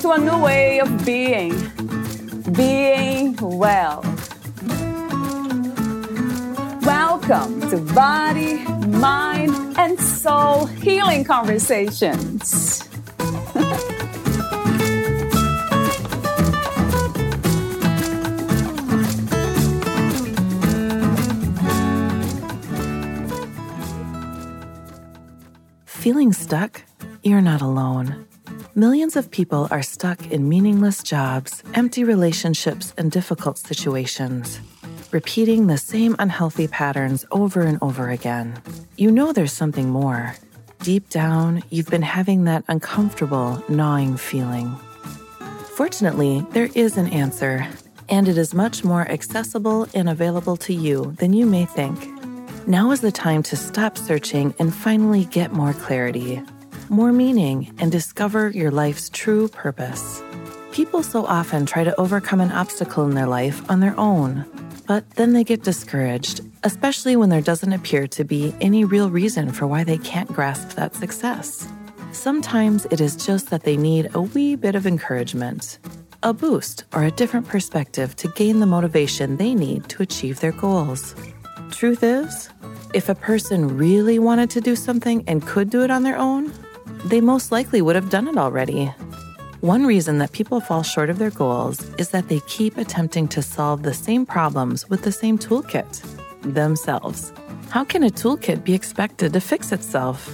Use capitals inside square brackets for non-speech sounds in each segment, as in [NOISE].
to a new way of being, being well. Welcome to Body, Mind, and Soul Healing Conversations. Feeling stuck? You're not alone. Millions of people are stuck in meaningless jobs, empty relationships, and difficult situations, repeating the same unhealthy patterns over and over again. You know there's something more. Deep down, you've been having that uncomfortable, gnawing feeling. Fortunately, there is an answer, and it is much more accessible and available to you than you may think. Now is the time to stop searching and finally get more clarity more meaning, and discover your life's true purpose. People so often try to overcome an obstacle in their life on their own, but then they get discouraged, especially when there doesn't appear to be any real reason for why they can't grasp that success. Sometimes it is just that they need a wee bit of encouragement, a boost, or a different perspective to gain the motivation they need to achieve their goals. Truth is, if a person really wanted to do something and could do it on their own, they most likely would have done it already. One reason that people fall short of their goals is that they keep attempting to solve the same problems with the same toolkit themselves. How can a toolkit be expected to fix itself?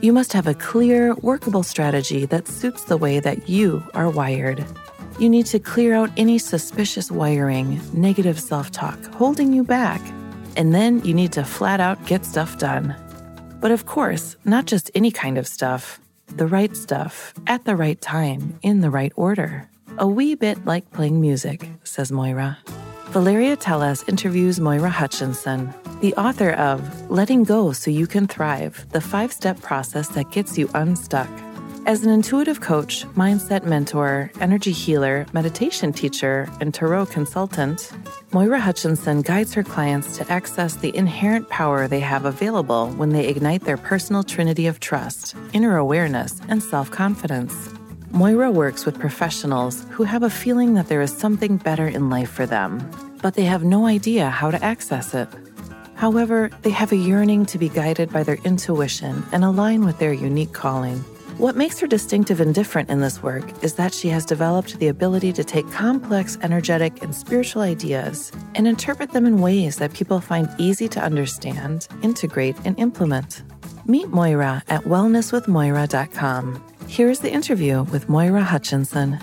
You must have a clear, workable strategy that suits the way that you are wired. You need to clear out any suspicious wiring, negative self talk holding you back, and then you need to flat out get stuff done. But of course, not just any kind of stuff, the right stuff at the right time in the right order. A wee bit like playing music, says Moira. Valeria Teles interviews Moira Hutchinson, the author of Letting Go So You Can Thrive, the five step process that gets you unstuck. As an intuitive coach, mindset mentor, energy healer, meditation teacher, and tarot consultant, Moira Hutchinson guides her clients to access the inherent power they have available when they ignite their personal trinity of trust, inner awareness, and self confidence. Moira works with professionals who have a feeling that there is something better in life for them, but they have no idea how to access it. However, they have a yearning to be guided by their intuition and align with their unique calling. What makes her distinctive and different in this work is that she has developed the ability to take complex, energetic, and spiritual ideas and interpret them in ways that people find easy to understand, integrate, and implement. Meet Moira at wellnesswithmoira.com. Here is the interview with Moira Hutchinson.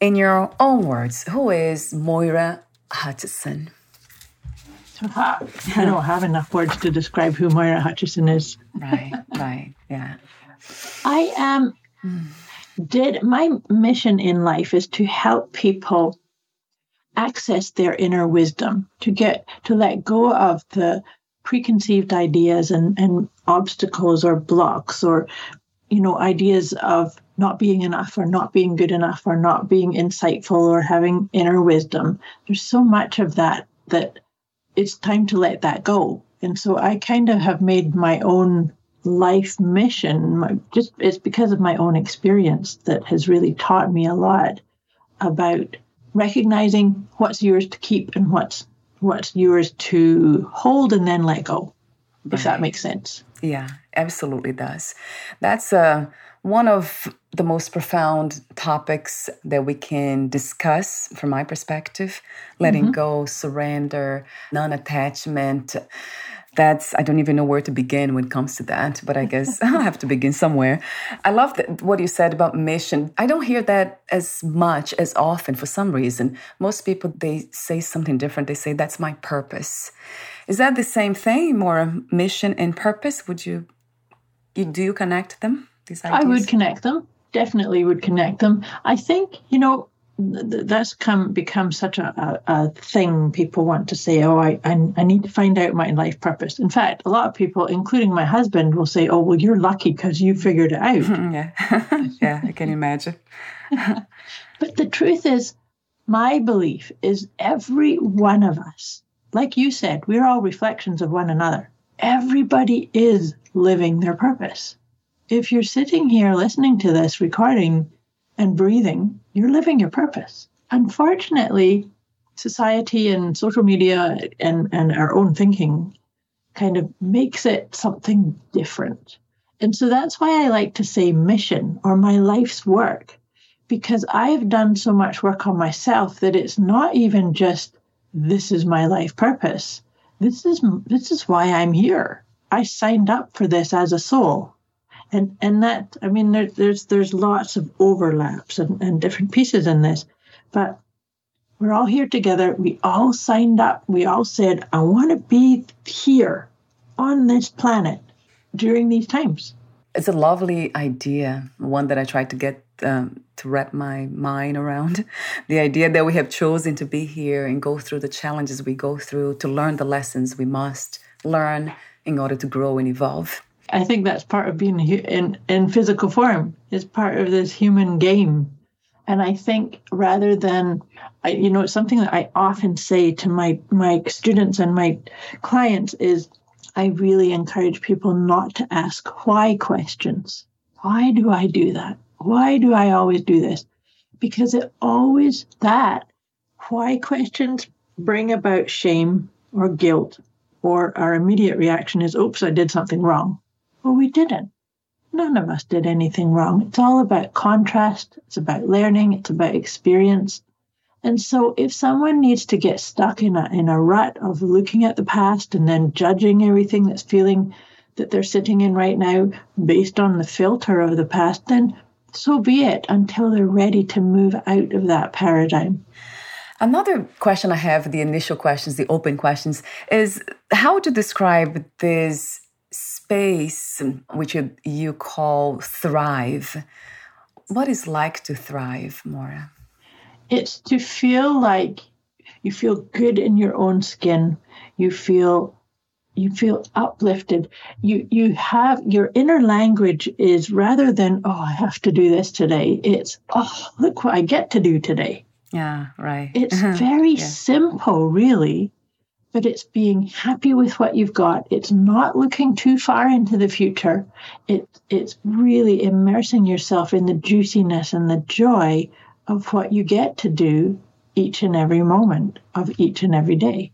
In your own words, who is Moira Hutchinson? [LAUGHS] I don't have enough words to describe who Moira Hutchinson is. right, right, yeah. I am. Um, did my mission in life is to help people access their inner wisdom, to get to let go of the preconceived ideas and, and obstacles or blocks or you know ideas of not being enough or not being good enough or not being insightful or having inner wisdom. There's so much of that that it's time to let that go. And so I kind of have made my own life mission my, just it's because of my own experience that has really taught me a lot about recognizing what's yours to keep and what's what's yours to hold and then let go right. if that makes sense yeah absolutely does that's a one of the most profound topics that we can discuss from my perspective letting mm-hmm. go, surrender, non attachment. that's I don't even know where to begin when it comes to that, but I guess [LAUGHS] I'll have to begin somewhere. I love that, what you said about mission. I don't hear that as much as often for some reason. Most people they say something different. They say that's my purpose. Is that the same thing, more mission and purpose? Would you, you do you connect them? These ideas? I would connect them. Definitely would connect them. I think you know that's come become such a, a, a, thing people want to say oh I, I, I need to find out my life purpose in fact a lot of people including my husband will say oh well you're lucky because you figured it out [LAUGHS] yeah [LAUGHS] yeah i can imagine [LAUGHS] but the truth is my belief is every one of us like you said we're all reflections of one another everybody is living their purpose if you're sitting here listening to this recording and breathing, you're living your purpose. Unfortunately, society and social media and, and our own thinking kind of makes it something different. And so that's why I like to say mission or my life's work, because I've done so much work on myself that it's not even just this is my life purpose. This is this is why I'm here. I signed up for this as a soul and and that I mean there, there's there's lots of overlaps and, and different pieces in this, but we're all here together. We all signed up. We all said, I want to be here on this planet during these times. It's a lovely idea, one that I tried to get um, to wrap my mind around. [LAUGHS] The idea that we have chosen to be here and go through the challenges we go through to learn the lessons we must learn in order to grow and evolve. I think that's part of being in in physical form. Is part of this human game, and I think rather than, I, you know, it's something that I often say to my my students and my clients is, I really encourage people not to ask why questions. Why do I do that? Why do I always do this? Because it always that why questions bring about shame or guilt or our immediate reaction is, oops, I did something wrong. Well, we didn't. None of us did anything wrong. It's all about contrast, it's about learning, it's about experience. And so if someone needs to get stuck in a in a rut of looking at the past and then judging everything that's feeling that they're sitting in right now based on the filter of the past, then so be it until they're ready to move out of that paradigm. Another question I have, the initial questions, the open questions, is how to describe this space which you, you call thrive. What is like to thrive, Maura? It's to feel like you feel good in your own skin. You feel you feel uplifted. You you have your inner language is rather than oh I have to do this today. It's oh look what I get to do today. Yeah, right. It's [LAUGHS] very yeah. simple, really but it's being happy with what you've got. It's not looking too far into the future. It, it's really immersing yourself in the juiciness and the joy of what you get to do each and every moment of each and every day.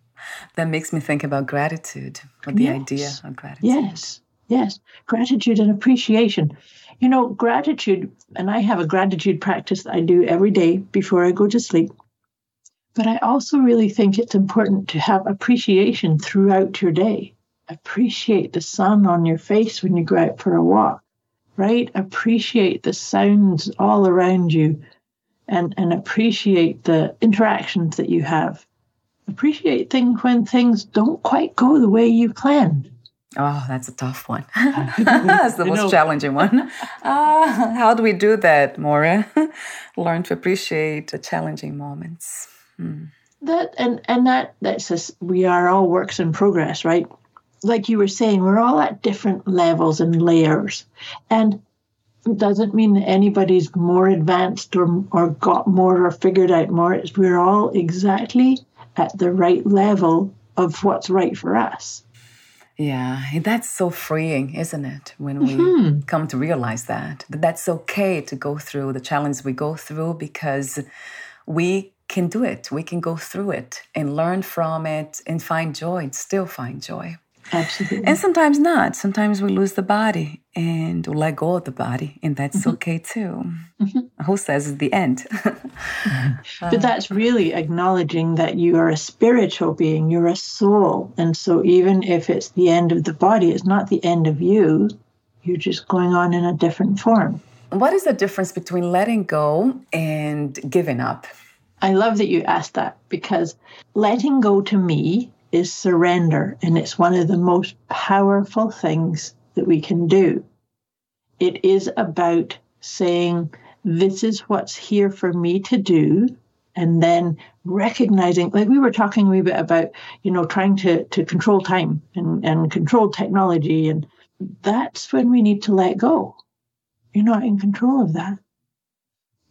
That makes me think about gratitude, or the yes. idea of gratitude. Yes, yes. Gratitude and appreciation. You know, gratitude, and I have a gratitude practice that I do every day before I go to sleep. But I also really think it's important to have appreciation throughout your day. Appreciate the sun on your face when you go out for a walk, right? Appreciate the sounds all around you and, and appreciate the interactions that you have. Appreciate things when things don't quite go the way you planned. Oh, that's a tough one. [LAUGHS] [LAUGHS] that's the most challenging one. Uh, [LAUGHS] how do we do that, Maura? Learn to appreciate the challenging moments. That and and that that says we are all works in progress, right? Like you were saying, we're all at different levels and layers, and it doesn't mean that anybody's more advanced or or got more or figured out more. It's we're all exactly at the right level of what's right for us. Yeah, that's so freeing, isn't it? When we mm-hmm. come to realize that, that that's okay to go through the challenge we go through because we can do it. We can go through it and learn from it and find joy and still find joy. Absolutely. And sometimes not. Sometimes we lose the body and we let go of the body, and that's mm-hmm. okay too. Mm-hmm. Who says it's the end? [LAUGHS] but that's really acknowledging that you are a spiritual being, you're a soul. And so even if it's the end of the body, it's not the end of you. You're just going on in a different form. What is the difference between letting go and giving up? I love that you asked that because letting go to me is surrender, and it's one of the most powerful things that we can do. It is about saying, This is what's here for me to do, and then recognizing, like we were talking a wee bit about, you know, trying to, to control time and, and control technology. And that's when we need to let go. You're not in control of that.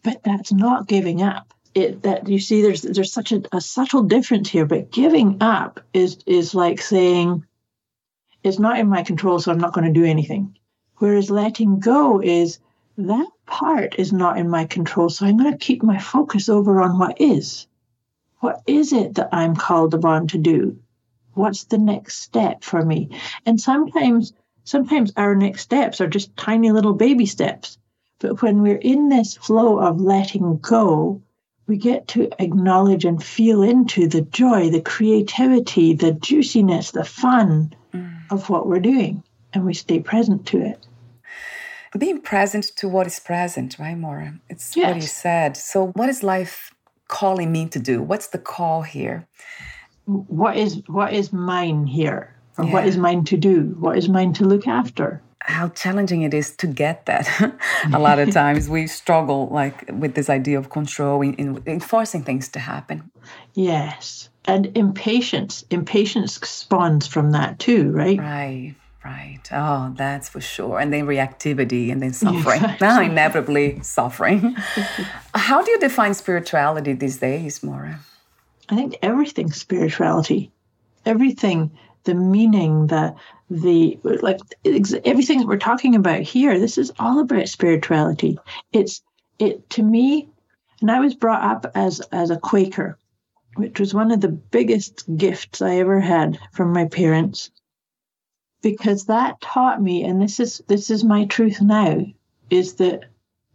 But that's not giving up it that you see there's there's such a, a subtle difference here but giving up is is like saying it's not in my control so i'm not going to do anything. Whereas letting go is that part is not in my control so i'm going to keep my focus over on what is. What is it that i'm called upon to do? What's the next step for me? And sometimes sometimes our next steps are just tiny little baby steps. But when we're in this flow of letting go we get to acknowledge and feel into the joy, the creativity, the juiciness, the fun mm. of what we're doing, and we stay present to it. Being present to what is present, right, Maura? It's yes. what you said. So, what is life calling me to do? What's the call here? What is what is mine here? Or yeah. what is mine to do? What is mine to look after? How challenging it is to get that. [LAUGHS] a lot of [LAUGHS] times we struggle like with this idea of control in, in forcing things to happen. Yes. And impatience. Impatience spawns from that too, right? Right. Right. Oh, that's for sure. And then reactivity and then [LAUGHS] suffering. Now, inevitably suffering. How do you define spirituality these days, Maura? I think everything spirituality. Everything, the meaning, the the like everything that we're talking about here this is all about spirituality. It's it to me and i was brought up as as a quaker which was one of the biggest gifts i ever had from my parents because that taught me and this is this is my truth now is that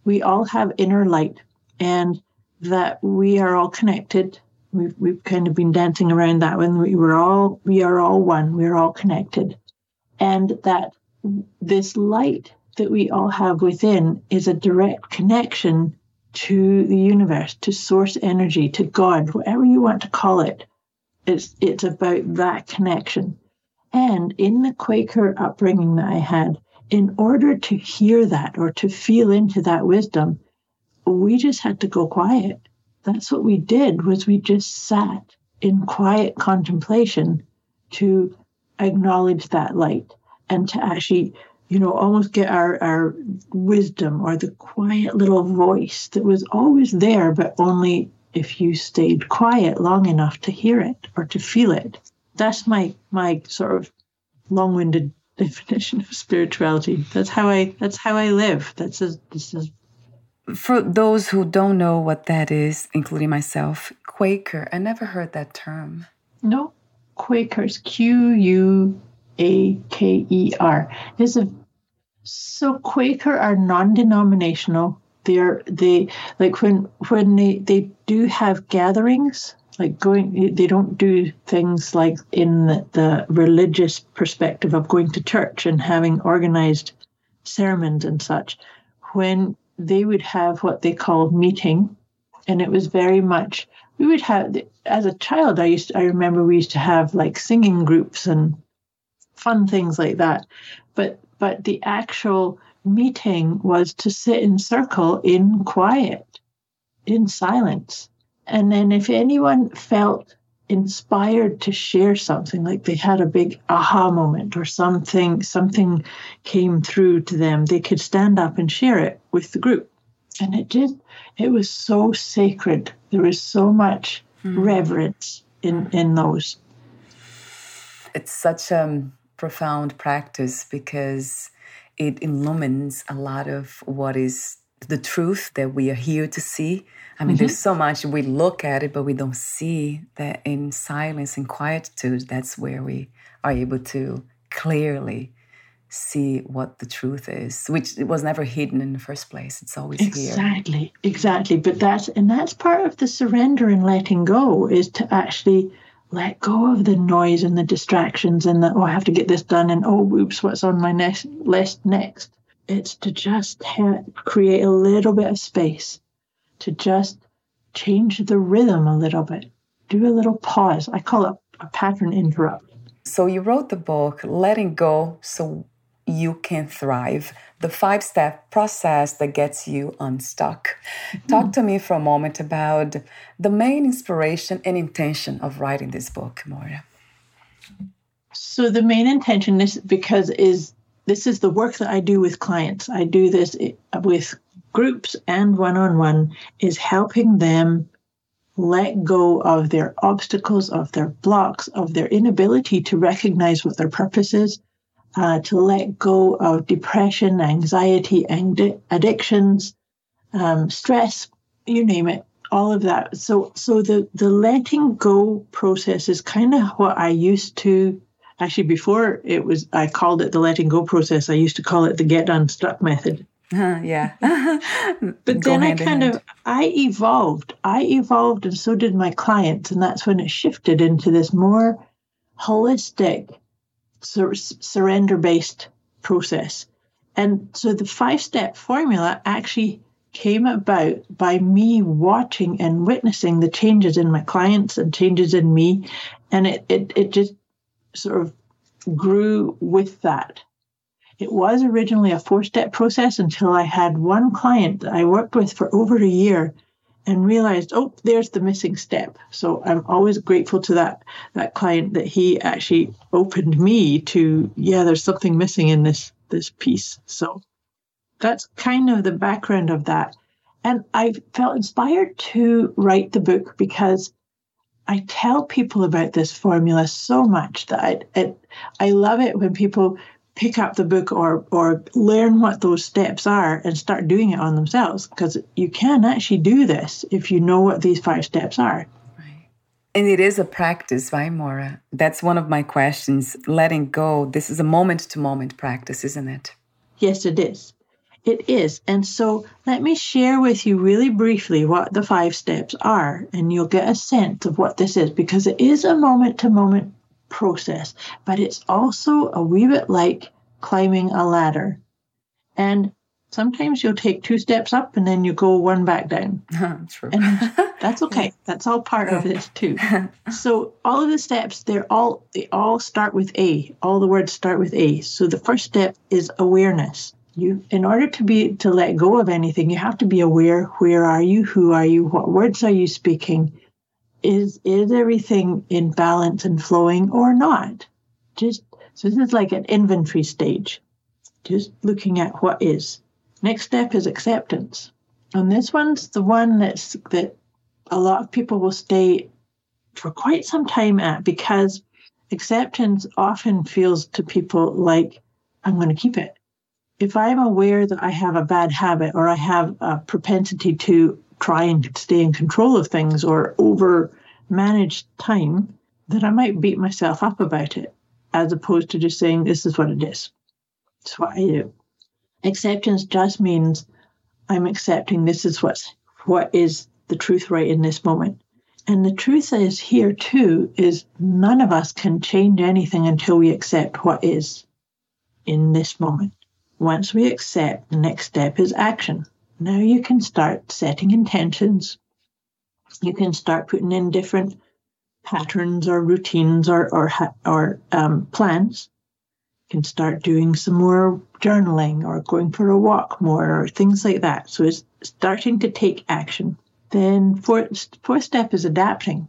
we all have inner light and that we are all connected we've, we've kind of been dancing around that when we were all we are all one we're all connected and that this light that we all have within is a direct connection to the universe, to source energy, to God, whatever you want to call it. It's, it's about that connection. And in the Quaker upbringing that I had, in order to hear that or to feel into that wisdom, we just had to go quiet. That's what we did was we just sat in quiet contemplation to acknowledge that light and to actually you know almost get our our wisdom or the quiet little voice that was always there but only if you stayed quiet long enough to hear it or to feel it. That's my my sort of long-winded [LAUGHS] definition of spirituality. That's how i that's how i live. That's a, this is for those who don't know what that is including myself quaker. I never heard that term. No Quakers, Q U A K E R, is a so Quaker are non-denominational. They're they like when when they they do have gatherings like going they don't do things like in the, the religious perspective of going to church and having organized sermons and such. When they would have what they call meeting and it was very much we would have as a child i used to, i remember we used to have like singing groups and fun things like that. But but the actual meeting was to sit in circle in quiet in silence. And then if anyone felt inspired to share something like they had a big aha moment or something something came through to them they could stand up and share it with the group and it did it was so sacred. There was so much mm. reverence in in those. It's such a profound practice because it illumines a lot of what is the truth that we are here to see. I mean, mm-hmm. there's so much we look at it, but we don't see that in silence and quietude, that's where we are able to clearly see what the truth is, which it was never hidden in the first place. It's always exactly, here. Exactly, exactly. But that's and that's part of the surrender and letting go is to actually let go of the noise and the distractions and the oh I have to get this done and oh oops what's on my next list next. It's to just ha- create a little bit of space, to just change the rhythm a little bit, do a little pause. I call it a pattern interrupt. So you wrote the book Letting Go so you can thrive. The five step process that gets you unstuck. Mm-hmm. Talk to me for a moment about the main inspiration and intention of writing this book, Moira. So the main intention is because is this is the work that I do with clients. I do this with groups and one on one is helping them let go of their obstacles, of their blocks, of their inability to recognize what their purpose is, uh, to let go of depression, anxiety, and addictions, um, stress, you name it, all of that. So, so the the letting go process is kind of what I used to actually before it was. I called it the letting go process. I used to call it the get unstuck method. Uh, yeah. [LAUGHS] but then I kind of I evolved. I evolved and so did my clients and that's when it shifted into this more holistic sur- surrender based process. And so the five step formula actually came about by me watching and witnessing the changes in my clients and changes in me. And it, it, it just sort of grew with that. It was originally a four step process until I had one client that I worked with for over a year and realized, oh, there's the missing step. So I'm always grateful to that that client that he actually opened me to, yeah, there's something missing in this this piece. So that's kind of the background of that. And I felt inspired to write the book because I tell people about this formula so much that I, it, I love it when people pick up the book or or learn what those steps are and start doing it on themselves because you can actually do this if you know what these five steps are. Right. And it is a practice right Moira that's one of my questions letting go. This is a moment to moment practice isn't it? Yes it is it is and so let me share with you really briefly what the five steps are and you'll get a sense of what this is because it is a moment to moment process, but it's also a wee bit like climbing a ladder. And sometimes you'll take two steps up and then you go one back down. [LAUGHS] True. And [LAUGHS] that's okay. That's all part of this too. [LAUGHS] So all of the steps, they're all they all start with A. All the words start with A. So the first step is awareness. You in order to be to let go of anything, you have to be aware where are you, who are you, what words are you speaking, is is everything in balance and flowing or not? Just so this is like an inventory stage. Just looking at what is. Next step is acceptance. And this one's the one that's that a lot of people will stay for quite some time at because acceptance often feels to people like I'm going to keep it. If I'm aware that I have a bad habit or I have a propensity to try and stay in control of things or over manage time, then I might beat myself up about it as opposed to just saying, this is what it is. It's what I do. Acceptance just means I'm accepting this is what's what is the truth right in this moment. And the truth is here too is none of us can change anything until we accept what is in this moment. Once we accept, the next step is action. Now you can start setting intentions. You can start putting in different patterns or routines or or or um, plans. You can start doing some more journaling or going for a walk more or things like that. So it's starting to take action. Then fourth, fourth step is adapting.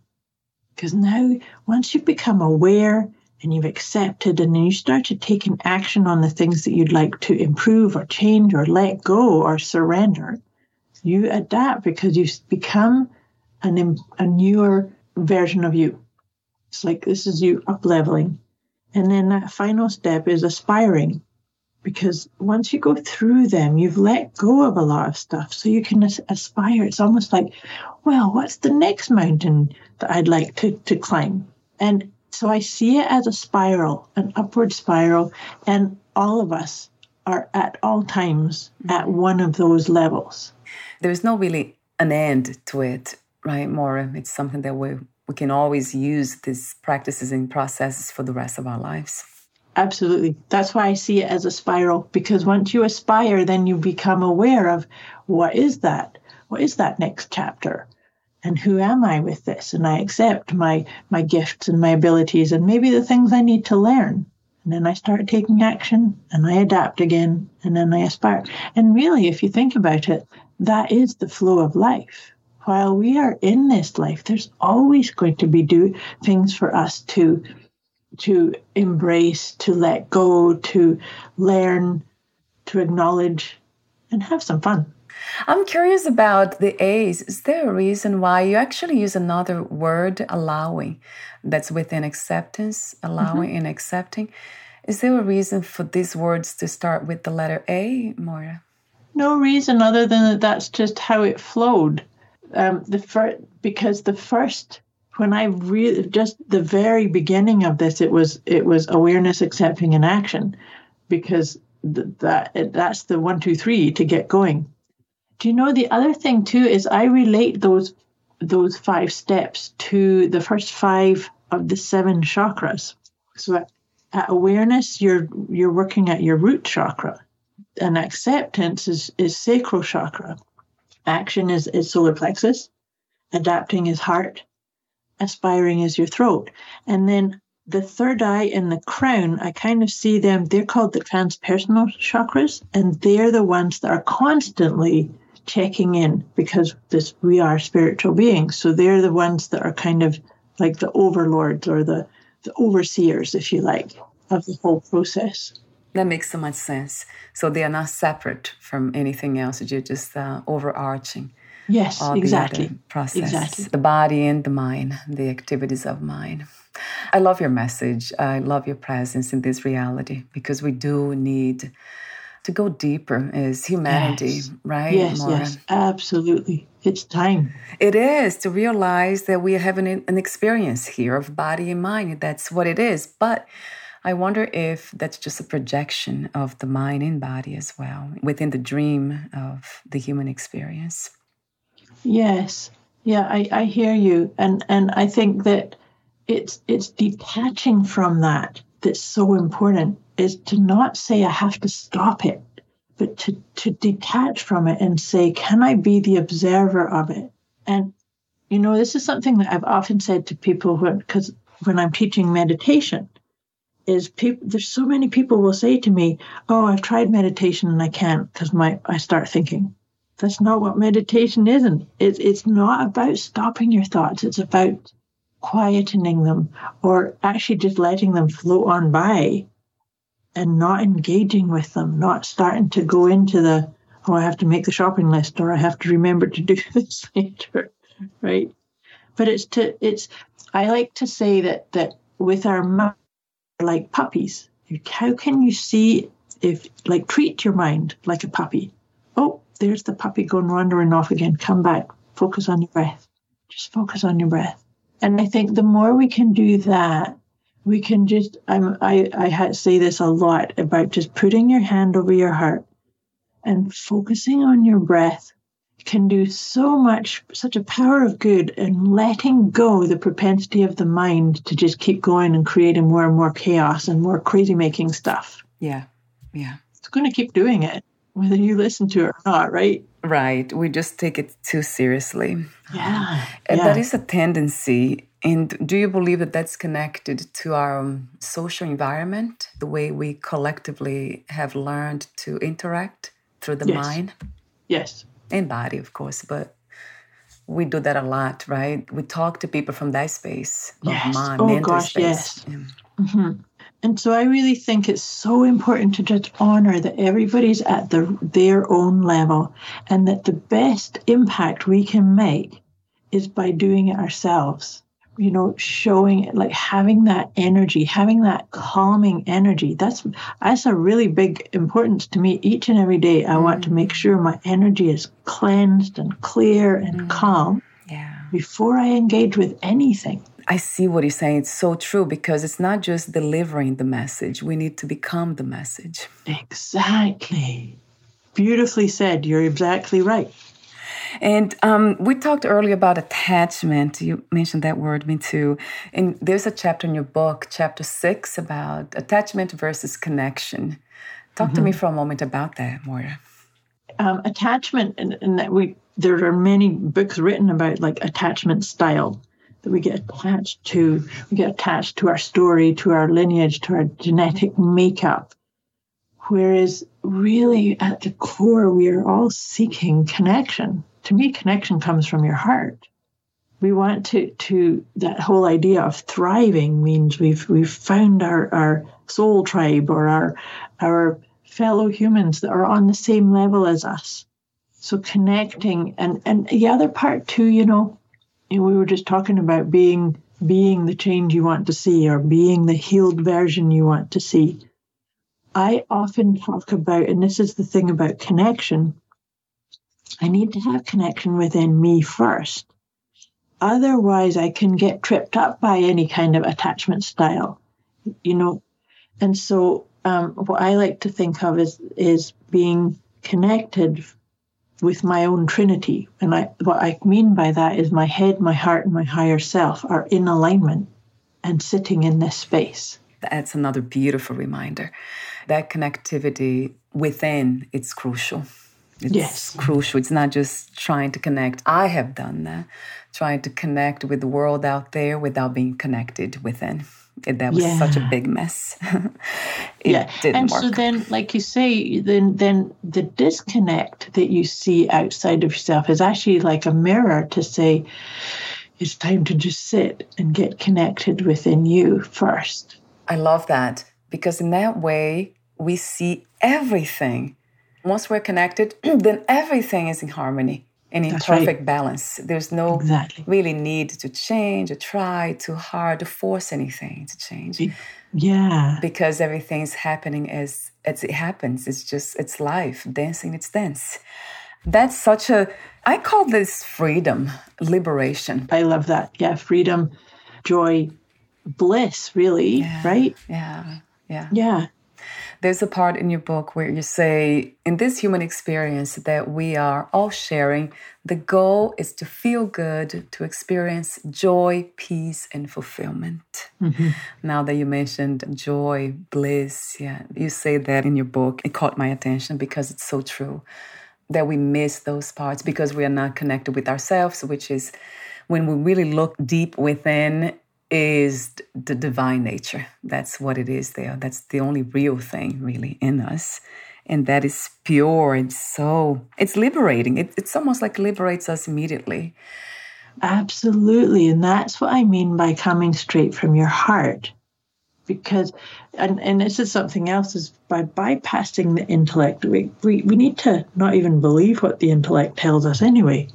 Because now, once you've become aware and you've accepted, and then you start to take an action on the things that you'd like to improve or change or let go or surrender, you adapt because you've become an, a newer version of you. It's like this is you up leveling. And then that final step is aspiring. because once you go through them, you've let go of a lot of stuff. So you can aspire. It's almost like, well, what's the next mountain that I'd like to, to climb? And so I see it as a spiral, an upward spiral. And all of us are at all times mm-hmm. at one of those levels. There's no really an end to it, right, Maura? It's something that we, we can always use these practices and processes for the rest of our lives. Absolutely. That's why I see it as a spiral because once you aspire, then you become aware of what is that? What is that next chapter? And who am I with this? And I accept my my gifts and my abilities and maybe the things I need to learn. And then I start taking action and I adapt again and then I aspire. And really, if you think about it, that is the flow of life. While we are in this life, there's always going to be do things for us to to embrace, to let go, to learn, to acknowledge, and have some fun. I'm curious about the A's. Is there a reason why you actually use another word, allowing, that's within acceptance, allowing mm-hmm. and accepting? Is there a reason for these words to start with the letter A, Maura? No reason other than that that's just how it flowed. Um, the fir- because the first when I really just the very beginning of this, it was it was awareness, accepting, and action, because th- that that's the one, two, three to get going. Do you know the other thing too is I relate those those five steps to the first five of the seven chakras. So at, at awareness, you're you're working at your root chakra, and acceptance is is sacral chakra. Action is, is solar plexus. Adapting is heart aspiring is your throat. And then the third eye and the crown, I kind of see them, they're called the transpersonal chakras, and they're the ones that are constantly checking in because this we are spiritual beings. So they're the ones that are kind of like the overlords or the, the overseers, if you like, of the whole process. That makes so much sense. So they are not separate from anything else. You're just uh, overarching. Yes, exactly. The process, exactly. the body and the mind, the activities of mind. I love your message. I love your presence in this reality because we do need to go deeper is humanity, yes. right? Yes, yes, absolutely. It's time. It is to realize that we are having an experience here of body and mind. That's what it is. But I wonder if that's just a projection of the mind and body as well within the dream of the human experience. Yes. Yeah, I, I hear you. And and I think that it's it's detaching from that that's so important is to not say I have to stop it, but to, to detach from it and say, can I be the observer of it? And you know, this is something that I've often said to people when because when I'm teaching meditation, is people there's so many people will say to me, Oh, I've tried meditation and I can't because my I start thinking. That's not what meditation isn't. It's it's not about stopping your thoughts. It's about quietening them or actually just letting them float on by and not engaging with them, not starting to go into the oh, I have to make the shopping list or I have to remember to do [LAUGHS] this later. Right. But it's to it's I like to say that that with our mind like puppies. How can you see if like treat your mind like a puppy? Oh, there's the puppy going wandering off again. Come back. Focus on your breath. Just focus on your breath. And I think the more we can do that, we can just, I'm, I, I say this a lot about just putting your hand over your heart and focusing on your breath can do so much, such a power of good and letting go the propensity of the mind to just keep going and creating more and more chaos and more crazy making stuff. Yeah. Yeah. It's going to keep doing it whether you listen to it or not, right? Right. We just take it too seriously. Yeah. And yeah. that is a tendency. And do you believe that that's connected to our um, social environment, the way we collectively have learned to interact through the yes. mind? Yes. And body, of course, but we do that a lot, right? We talk to people from that space yes. of mind, oh, mental gosh, space. Yes. Yeah. Mm-hmm. And so I really think it's so important to just honor that everybody's at the, their own level and that the best impact we can make is by doing it ourselves. You know, showing it, like having that energy, having that calming energy. That's that's a really big importance to me. Each and every day, I mm. want to make sure my energy is cleansed and clear and mm. calm. Yeah. Before I engage with anything. I see what you're saying. It's so true because it's not just delivering the message. We need to become the message. Exactly. Beautifully said. You're exactly right. And um, we talked earlier about attachment. You mentioned that word, me too. And there's a chapter in your book, chapter six, about attachment versus connection. Talk mm-hmm. to me mm-hmm. for a moment about that, Moira. Um, attachment, and, and that we there are many books written about like attachment style that we get attached to. We get attached to our story, to our lineage, to our genetic makeup. Whereas, really, at the core, we are all seeking connection to me, connection comes from your heart. We want to to that whole idea of thriving means we've we've found our, our soul tribe or our our fellow humans that are on the same level as us. So connecting and and the other part too, you know, we were just talking about being being the change you want to see or being the healed version you want to see. I often talk about, and this is the thing about connection, I need to have connection within me first. Otherwise, I can get tripped up by any kind of attachment style, you know. And so, um, what I like to think of is is being connected with my own trinity. And I, what I mean by that is my head, my heart, and my higher self are in alignment and sitting in this space. That's another beautiful reminder. That connectivity within it's crucial. It's yes. crucial. It's not just trying to connect. I have done that, trying to connect with the world out there without being connected within. That was yeah. such a big mess. [LAUGHS] yeah, and work. so then, like you say, then then the disconnect that you see outside of yourself is actually like a mirror to say, it's time to just sit and get connected within you first. I love that because in that way we see everything once we're connected, [CLEARS THROAT] then everything is in harmony and in That's perfect right. balance. There's no exactly. really need to change or try too hard to force anything to change. Yeah. Because everything's happening as, as it happens. It's just, it's life. Dancing, it's dance. That's such a, I call this freedom, liberation. I love that. Yeah. Freedom, joy, bliss, really. Yeah. Right? Yeah. Yeah. Yeah. There's a part in your book where you say, in this human experience that we are all sharing, the goal is to feel good, to experience joy, peace, and fulfillment. Mm-hmm. Now that you mentioned joy, bliss, yeah, you say that in your book. It caught my attention because it's so true that we miss those parts because we are not connected with ourselves, which is when we really look deep within is the divine nature. That's what it is there. That's the only real thing really in us. And that is pure and so it's liberating. It, it's almost like liberates us immediately. Absolutely. And that's what I mean by coming straight from your heart. Because, and, and this is something else, is by bypassing the intellect, we, we, we need to not even believe what the intellect tells us anyway.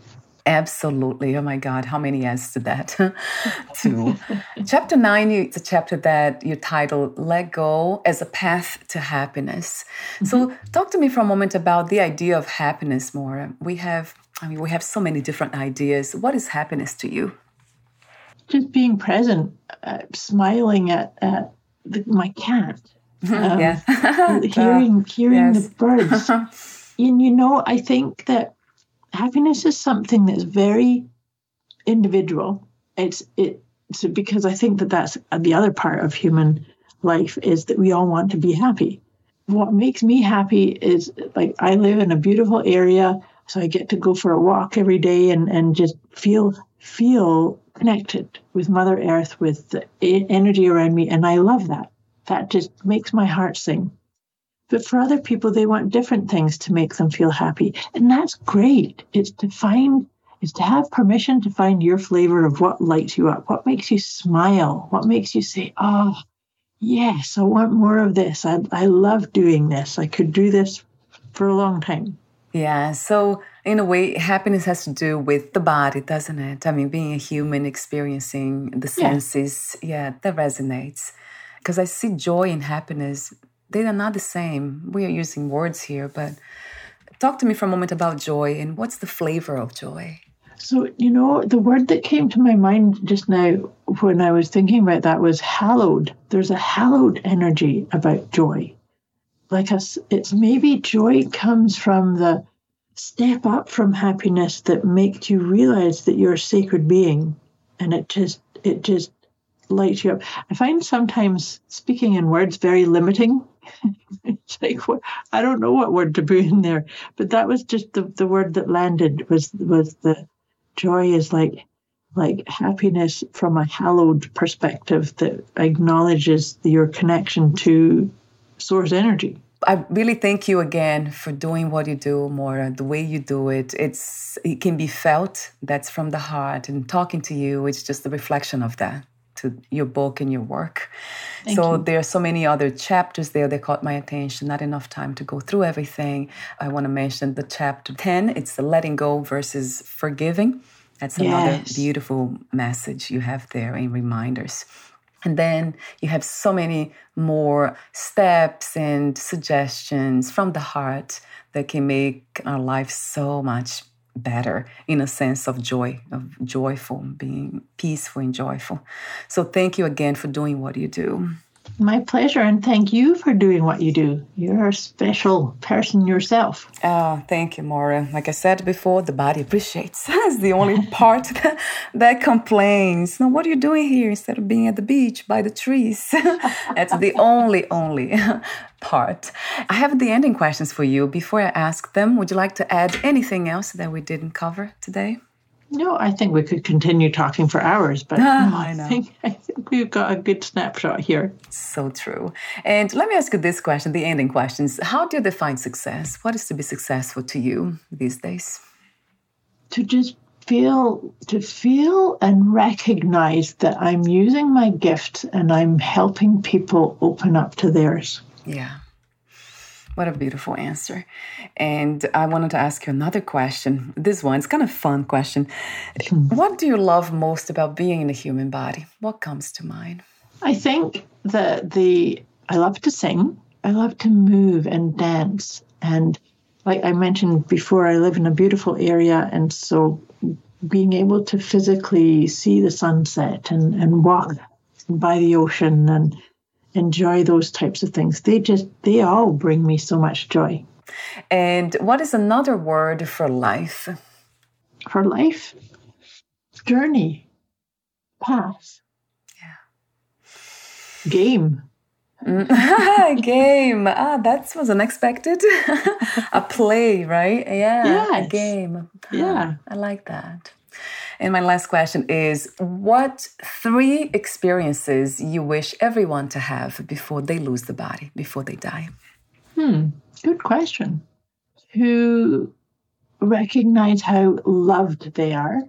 Absolutely. Oh my God, how many yes to that? [LAUGHS] Two. [LAUGHS] chapter nine, it's a chapter that you titled Let Go as a Path to Happiness. Mm-hmm. So talk to me for a moment about the idea of happiness more. We have, I mean, we have so many different ideas. What is happiness to you? Just being present, uh, smiling at, at the, my cat. Um, yeah. [LAUGHS] hearing hearing yes. the birds. and you know, I think that happiness is something that's very individual. It's it so because I think that that's the other part of human life is that we all want to be happy. What makes me happy is like I live in a beautiful area, so I get to go for a walk every day and and just feel feel connected with Mother Earth, with the energy around me, and I love that. That just makes my heart sing. But for other people, they want different things to make them feel happy. And that's great. It's to find, it's to have permission to find your flavor of what lights you up, what makes you smile, what makes you say, oh, yes, I want more of this. I, I love doing this. I could do this for a long time. Yeah. So in a way, happiness has to do with the body, doesn't it? I mean, being a human, experiencing the senses, yeah, yeah that resonates. Because I see joy and happiness, they are not the same. We are using words here, but talk to me for a moment about joy and what's the flavor of joy? So, you know, the word that came to my mind just now when I was thinking about that was hallowed. There's a hallowed energy about joy. Like us, it's maybe joy comes from the step up from happiness that makes you realize that you're a sacred being and it just it just lights you up i find sometimes speaking in words very limiting [LAUGHS] it's like i don't know what word to put in there but that was just the, the word that landed was was the joy is like like happiness from a hallowed perspective that acknowledges your connection to source energy I really thank you again for doing what you do, Moira. The way you do it, it's it can be felt. That's from the heart, and talking to you, it's just a reflection of that to your book and your work. Thank so you. there are so many other chapters there that caught my attention. Not enough time to go through everything. I want to mention the chapter ten. It's the letting go versus forgiving. That's another yes. beautiful message you have there in reminders. And then you have so many more steps and suggestions from the heart that can make our life so much better in a sense of joy, of joyful, being peaceful and joyful. So thank you again for doing what you do. My pleasure, and thank you for doing what you do. You're a special person yourself. Oh, thank you, Moira. Like I said before, the body appreciates. [LAUGHS] it's the only part that, that complains. Now, what are you doing here instead of being at the beach by the trees? [LAUGHS] That's the only, only part. I have the ending questions for you. Before I ask them, would you like to add anything else that we didn't cover today? No, I think we could continue talking for hours, but [LAUGHS] ah, no, I, I, think, I think we've got a good snapshot here. So true. And let me ask you this question the ending questions. How do you define success? What is to be successful to you these days? To just feel to feel and recognize that I'm using my gift and I'm helping people open up to theirs. Yeah. What a beautiful answer. And I wanted to ask you another question. This one's kind of fun question. [LAUGHS] What do you love most about being in a human body? What comes to mind? I think that the I love to sing. I love to move and dance. And like I mentioned before, I live in a beautiful area and so being able to physically see the sunset and, and walk by the ocean and enjoy those types of things. They just, they all bring me so much joy. And what is another word for life? For life? Journey, path. Yeah. Game. [LAUGHS] game. [LAUGHS] Ah, that was unexpected. [LAUGHS] a play, right? Yeah. Yes. A game. Yeah. I like that. And my last question is what three experiences you wish everyone to have before they lose the body, before they die? Hmm, good question. To recognize how loved they are,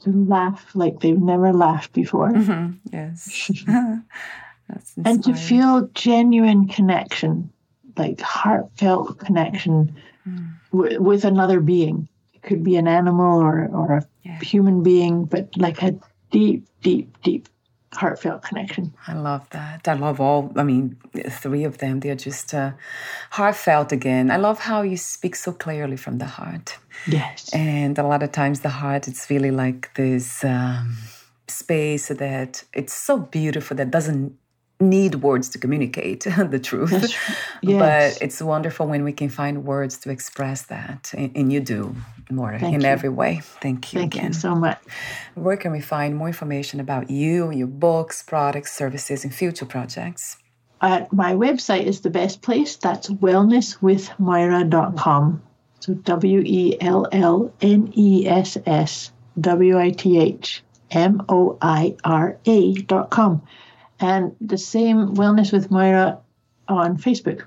to laugh like they've never laughed before. Mm-hmm. Yes. [LAUGHS] [LAUGHS] and to feel genuine connection, like heartfelt connection mm. w- with another being could be an animal or, or a yeah. human being, but like a deep, deep, deep heartfelt connection. I love that. I love all, I mean, three of them. They're just uh, heartfelt again. I love how you speak so clearly from the heart. Yes. And a lot of times the heart, it's really like this um, space that it's so beautiful that doesn't need words to communicate [LAUGHS] the truth. Yes. But it's wonderful when we can find words to express that. And, you do more Thank in you. every way. Thank you Thank again. you so much. Where can we find more information about you, your books, products, services, and future projects? Uh, my website is the best place. That's wellnesswithmoira.com. So W E L L N E S S W I T H M O I R A.com and the same Wellness with Moira on Facebook.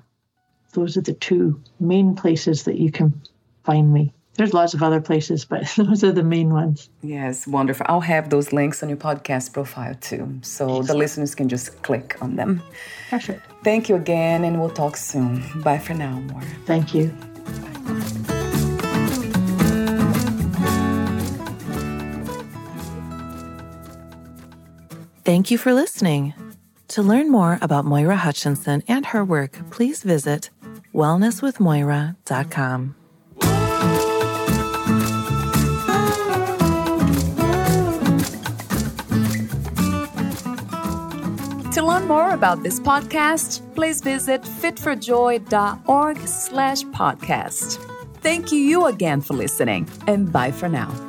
Those are the two main places that you can find me. There's lots of other places, but [LAUGHS] those are the main ones. Yes, wonderful. I'll have those links on your podcast profile too, so the listeners can just click on them. Perfect. Thank you again, and we'll talk soon. Bye for now, Moira. Thank you. Bye. Thank you for listening. To learn more about Moira Hutchinson and her work, please visit wellnesswithmoira.com. To learn more about this podcast, please visit fitforjoy.org slash podcast. Thank you again for listening, and bye for now.